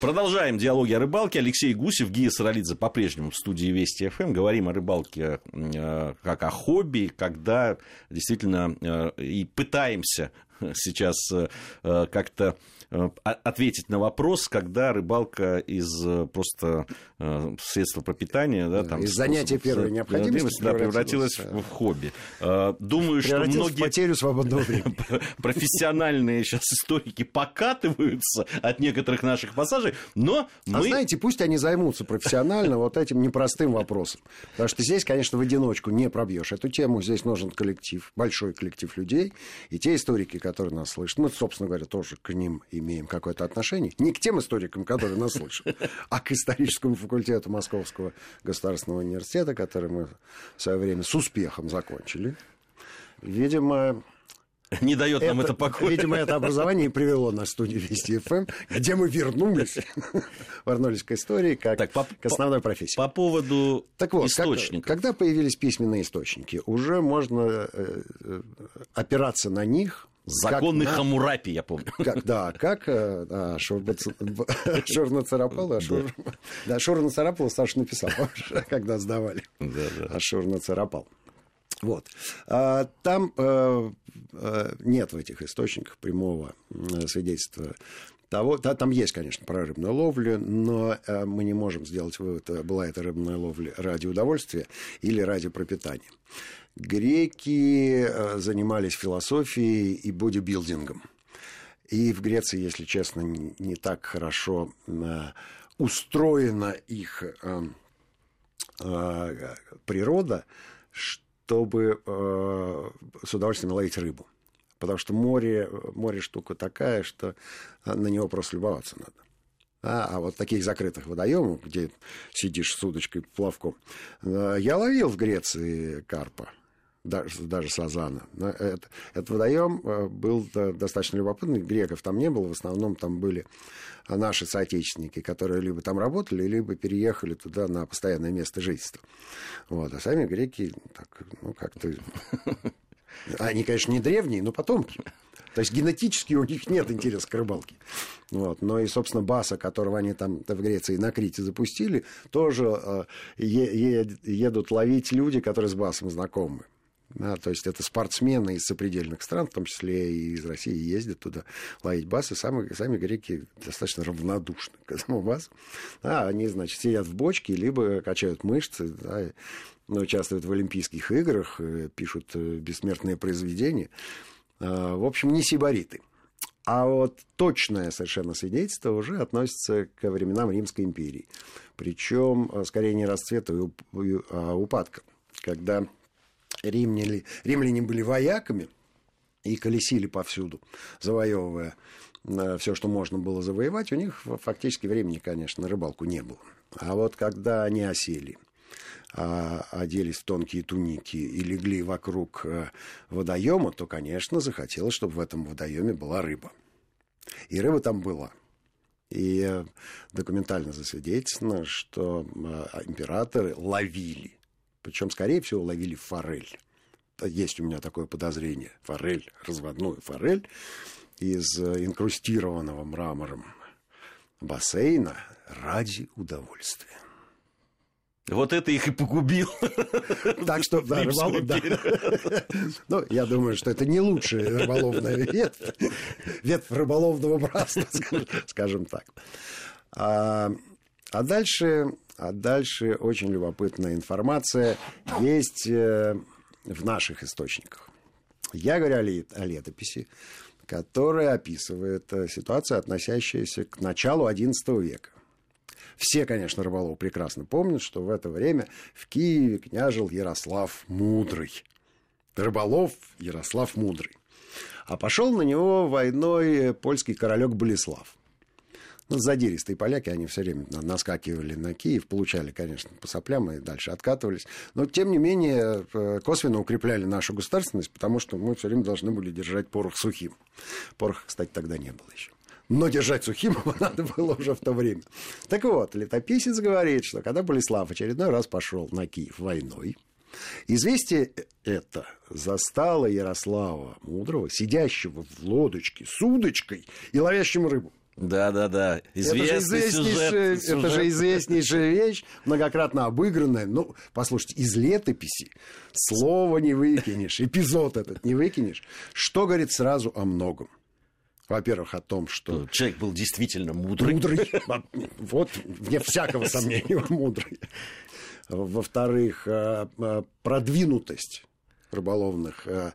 Продолжаем диалоги о рыбалке. Алексей Гусев, Гия Саралидзе по-прежнему в студии Вести ФМ. Говорим о рыбалке э, как о хобби, когда действительно э, и пытаемся сейчас э, как-то Э, ответить на вопрос, когда рыбалка из э, просто э, средства пропитания, да, там, из занятия первой необходимости да, превратилась в хобби. Думаю, что многие потерю свободного времени. профессиональные сейчас историки покатываются от некоторых наших пассажей, но а мы... А знаете, пусть они займутся профессионально вот этим непростым вопросом. Потому что здесь, конечно, в одиночку не пробьешь эту тему. Здесь нужен коллектив, большой коллектив людей. И те историки, которые нас слышат, мы, собственно говоря, тоже к ним имеем какое-то отношение. Не к тем историкам, которые нас слышат, а к историческому факультету Московского государственного университета, который мы в свое время с успехом закончили. Видимо, не дает нам это, это покоя. Видимо, это образование и привело нас в студию Вести ФМ, где мы вернулись, вернулись к истории, как так, по, к основной профессии. По поводу так вот, источников. Как, когда появились письменные источники, уже можно э, э опираться на них Законный как, Хамурапи, я помню. Как, да, как э, а, Шурна Царапал, а Шур... Да, Шурна Царапал Саша написал, когда сдавали. Да, да. А Шурна Царапал. Вот. А, там а, а, нет в этих источниках прямого свидетельства того, да, там есть, конечно, про рыбную ловлю, но э, мы не можем сделать вывод, была это рыбная ловля ради удовольствия или ради пропитания. Греки э, занимались философией и бодибилдингом. И в Греции, если честно, не так хорошо э, устроена их э, природа, чтобы с удовольствием ловить рыбу. Потому что море, море штука такая, что на него просто любоваться надо. А, а вот таких закрытых водоемов, где сидишь с удочкой плавком, я ловил в Греции карпа даже, даже Сазана. Это, этот водоем э, был достаточно любопытный. Греков там не было, в основном там были наши соотечественники, которые либо там работали, либо переехали туда на постоянное место жительства. Вот. А сами греки так, ну, как-то... Они, конечно, не древние, но потомки. То есть генетически у них нет интереса к рыбалке. Вот. Но и, собственно, Баса, которого они там в Греции на Крите запустили, тоже э, едут ловить люди, которые с Басом знакомы. Да, то есть это спортсмены из сопредельных стран, в том числе и из России, ездят туда ловить басы. Сами, сами греки достаточно равнодушны к этому басу. Да, они, значит, сидят в бочке, либо качают мышцы, да, участвуют в Олимпийских играх, э, пишут э, бессмертные произведения. А, в общем, не сибариты. А вот точное совершенно свидетельство уже относится к временам Римской империи. Причем э, скорее не расцвета, а упадка. Когда римляне, римляне были вояками и колесили повсюду, завоевывая э, все, что можно было завоевать, у них фактически времени, конечно, на рыбалку не было. А вот когда они осели, а, оделись в тонкие туники и легли вокруг э, водоема, то, конечно, захотелось, чтобы в этом водоеме была рыба. И рыба там была. И э, документально засвидетельствовано, что императоры ловили причем, скорее всего, ловили форель. Есть у меня такое подозрение. Форель, разводную форель из э, инкрустированного мрамором бассейна ради удовольствия. Вот это их и погубило. Так что, да, рыболов, да. Ну, я думаю, что это не лучшая рыболовная ветвь. Ветвь рыболовного братства, скажем так. А, а дальше а дальше очень любопытная информация есть э, в наших источниках. Я говорю о летописи, которая описывает э, ситуацию, относящуюся к началу XI века. Все, конечно, рыболовы прекрасно помнят, что в это время в Киеве княжил Ярослав Мудрый. Рыболов Ярослав Мудрый. А пошел на него войной польский королек Болеслав. Ну, задиристые поляки, они все время наскакивали на Киев, получали, конечно, по соплям и дальше откатывались. Но, тем не менее, э, косвенно укрепляли нашу государственность, потому что мы все время должны были держать порох сухим. Пороха, кстати, тогда не было еще. Но держать сухим его надо было уже в то время. Так вот, летописец говорит, что когда Болеслав очередной раз пошел на Киев войной, Известие это застало Ярослава Мудрого, сидящего в лодочке с удочкой и ловящим рыбу. Да, да, да. Известный это, же сюжет, сюжет. это же известнейшая вещь, многократно обыгранная. Ну, послушайте, из летописи слова не выкинешь, эпизод этот не выкинешь. Что говорит сразу о многом? Во-первых, о том, что... Человек был действительно мудрый. Мудрый. Вот, вне всякого сомнения, мудрый. Во-вторых, э, э, продвинутость рыболовных э,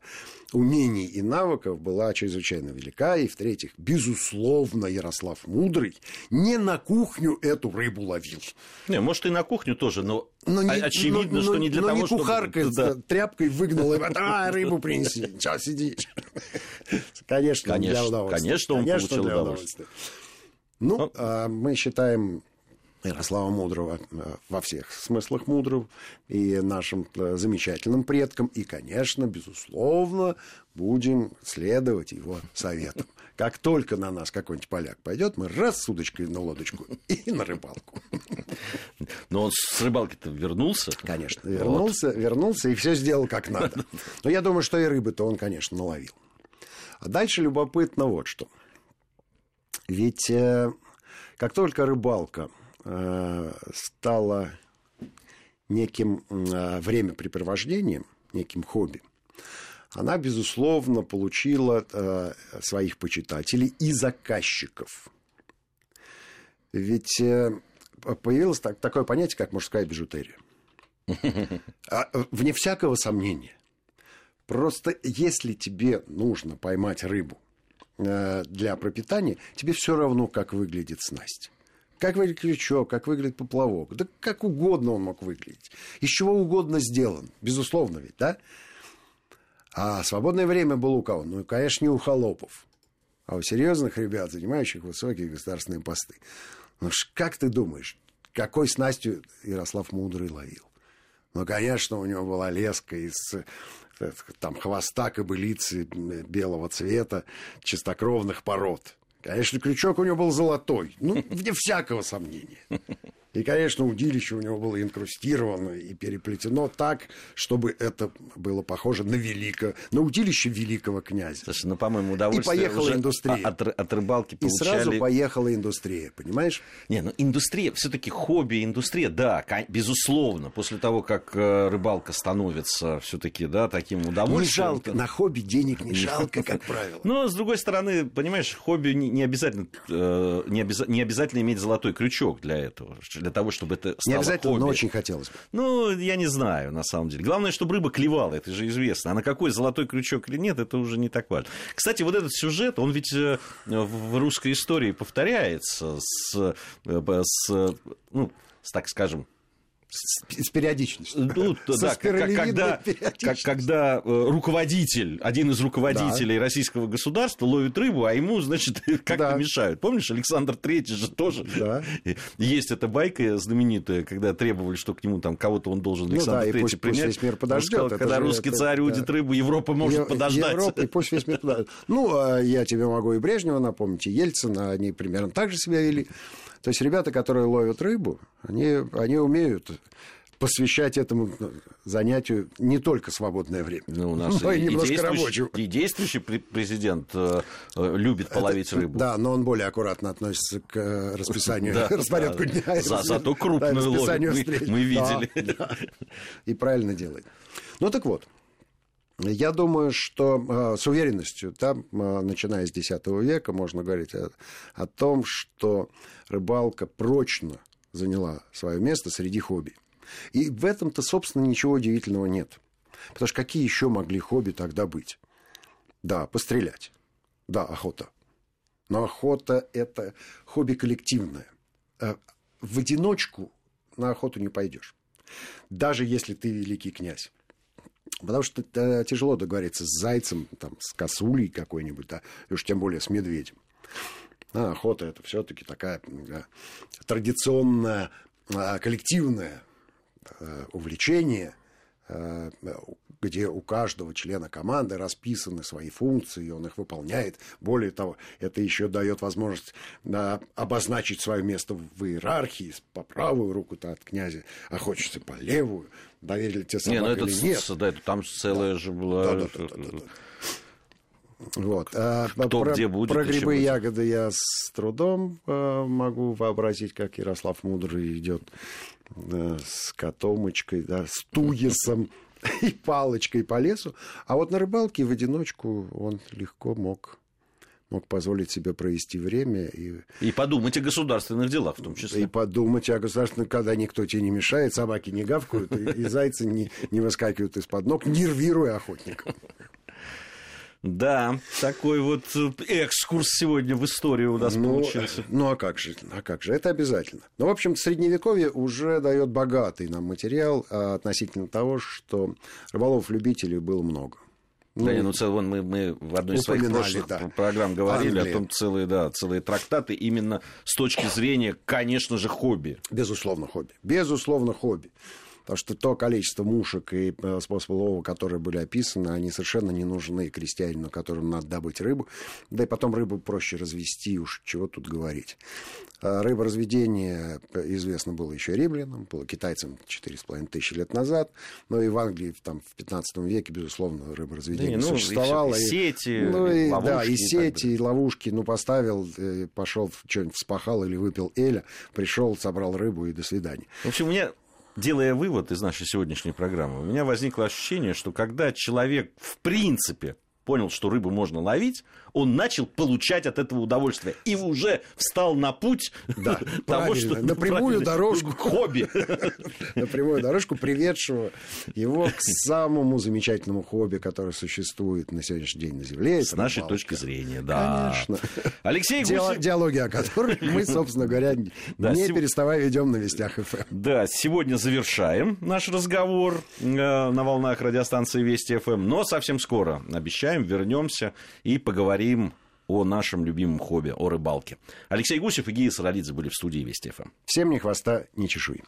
умений и навыков была чрезвычайно велика. И, в-третьих, безусловно, Ярослав Мудрый не на кухню эту рыбу ловил. Не, может, и на кухню тоже, но, но не, очевидно, но, что не для но того, не кухарка да. тряпкой выгнала, и а, рыбу принеси, сейчас сиди. Конечно, конечно, для удовольствия. Конечно, он конечно, получил удовольствие. Ну, но... А, мы считаем Ярослава Мудрого э, во всех смыслах мудрого и нашим э, замечательным предкам. И, конечно, безусловно, будем следовать его советам. Как только на нас какой-нибудь поляк пойдет, мы раз с удочкой на лодочку и на рыбалку. Но он с рыбалки-то вернулся? Конечно, вернулся, вот. вернулся и все сделал как надо. Но я думаю, что и рыбы-то он, конечно, наловил. А дальше любопытно вот что. Ведь э, как только рыбалка стало неким э, времяпрепровождением, неким хобби, она, безусловно, получила э, своих почитателей и заказчиков. Ведь появилось так, такое понятие, как мужская бижутерия. А, вне всякого сомнения. Просто если тебе нужно поймать рыбу для пропитания, тебе все равно, как выглядит снасть. Как выглядит крючок, как выглядит поплавок. Да как угодно он мог выглядеть. Из чего угодно сделан. Безусловно ведь, да? А свободное время было у кого? Ну, конечно, не у холопов. А у серьезных ребят, занимающих высокие государственные посты. Ну, как ты думаешь, какой снастью Ярослав Мудрый ловил? Ну, конечно, у него была леска из э, там, хвоста кобылицы белого цвета, чистокровных пород. Конечно, крючок у него был золотой, ну, вне всякого сомнения. И, конечно, удилище у него было инкрустировано и переплетено так, чтобы это было похоже на великое, на удилище великого князя. Слушай, ну, по-моему, удовольствие И поехала уже индустрия. От, от рыбалки получали... И сразу поехала индустрия, понимаешь? Не, ну индустрия, все таки хобби, индустрия, да, безусловно. После того, как э, рыбалка становится все таки да, таким удовольствием... Не жалко, на хобби денег не жалко, как правило. Но, с другой стороны, понимаешь, хобби не обязательно, э, не обязательно иметь золотой крючок для этого для того, чтобы это стало Не обязательно, хобби. но очень хотелось бы. Ну, я не знаю, на самом деле. Главное, чтобы рыба клевала, это же известно. А на какой золотой крючок или нет, это уже не так важно. Кстати, вот этот сюжет, он ведь э, в русской истории повторяется с, э, с ну, с, так скажем, с периодичностью. Ну, да, когда, как, когда э, руководитель, один из руководителей да. российского государства ловит рыбу, а ему, значит, как-то да. мешают. Помнишь, Александр Третий же тоже. Да. Есть эта байка знаменитая, когда требовали, что к нему там кого-то он должен Александр ну, да, Третий принять. Пусть весь мир подождет. когда же, русский это, царь да. удит рыбу, Европа может Е- подождать. Европа, и пусть весь мир подождет. Ну, а я тебе могу и Брежнева напомнить, и Ельцина, они примерно так же себя вели. То есть ребята, которые ловят рыбу, они, они умеют посвящать этому занятию не только свободное время, ну, у нас но и, и немножко рабочего. И действующий президент э, э, любит половить Это, рыбу. Да, но он более аккуратно относится к э, расписанию, распорядку дня. За, зато крупную ловит, мы, видели. И правильно делает. Ну так вот, я думаю, что э, с уверенностью, там, э, начиная с X века, можно говорить о, о том, что рыбалка прочно заняла свое место среди хобби. И в этом-то, собственно, ничего удивительного нет. Потому что какие еще могли хобби тогда быть? Да, пострелять. Да, охота. Но охота – это хобби коллективное. Э, в одиночку на охоту не пойдешь. Даже если ты великий князь. Потому что это тяжело договориться с зайцем, там, с косулей какой-нибудь, да, и уж тем более с медведем. А охота это все-таки такая да, традиционная, а, коллективное а, увлечение, а, где у каждого члена команды расписаны свои функции, и он их выполняет. Более того, это еще дает возможность обозначить свое место в иерархии по правую руку-то от князя, а хочется по левую доверили тебе собаку не, ну это, или нет. Да, это там целая да. же была... Да, да, да, да, да. Вот. А Кто про, где будет, про грибы и ягоды я с трудом э, могу вообразить, как Ярослав Мудрый идет э, с котомочкой, да, с туесом и палочкой по лесу. А вот на рыбалке в одиночку он легко мог, мог позволить себе провести время и, И подумать о государственных делах в том и числе. подумать о государственном, когда никто тебе не мешает, собаки не гавкают, и, и зайцы не, не выскакивают из-под ног, нервируя охотников. Да, такой вот э, экскурс сегодня в историю у нас Ну, получился. Ну, а как же? А как же? Это обязательно. Ну, в общем, средневековье уже дает богатый нам материал а, относительно того, что рыболов-любителей было много. Ну, да, не, ну цел, вон мы, мы в одной из своих прошлых да. программ говорили Англия. о том целые, да, целые трактаты именно с точки зрения, конечно же, хобби. Безусловно, хобби. Безусловно, хобби. Потому что то количество мушек и э, способов лова, которые были описаны, они совершенно не нужны крестьянину, которому надо добыть рыбу. Да и потом рыбу проще развести, уж чего тут говорить. А Рыборазведение э, известно было еще римлянам, было китайцам 4,5 тысячи лет назад, но и в Англии там, в 15 веке, безусловно, рыборазведение Да не, ну, и существовало. всё- и сети, ну, и и, да, ловушки и и сети, и ловушки, ну, поставил, э, пошел, что-нибудь вспахал или выпил эля, пришел, собрал рыбу и до свидания. В общем, у меня, делая вывод из нашей сегодняшней программы, у меня возникло ощущение, что когда человек в принципе понял, что рыбу можно ловить, он начал получать от этого удовольствие и уже встал на путь Да, того, что на прямую дорожку. хобби. на прямую дорожку, приведшего его к самому замечательному хобби, которое существует на сегодняшний день на Земле. С нашей точки зрения, да. Конечно. Алексей Гусев. Диалоги, о которых мы, собственно говоря, не переставая ведем на вестях ФМ. Да, сегодня завершаем наш разговор э, на волнах радиостанции Вести ФМ, но совсем скоро, обещаем, вернемся и поговорим о нашем любимом хобби, о рыбалке. Алексей Гусев и Гия Саралидзе были в студии Вести ФМ. Всем ни хвоста, ни чешуи.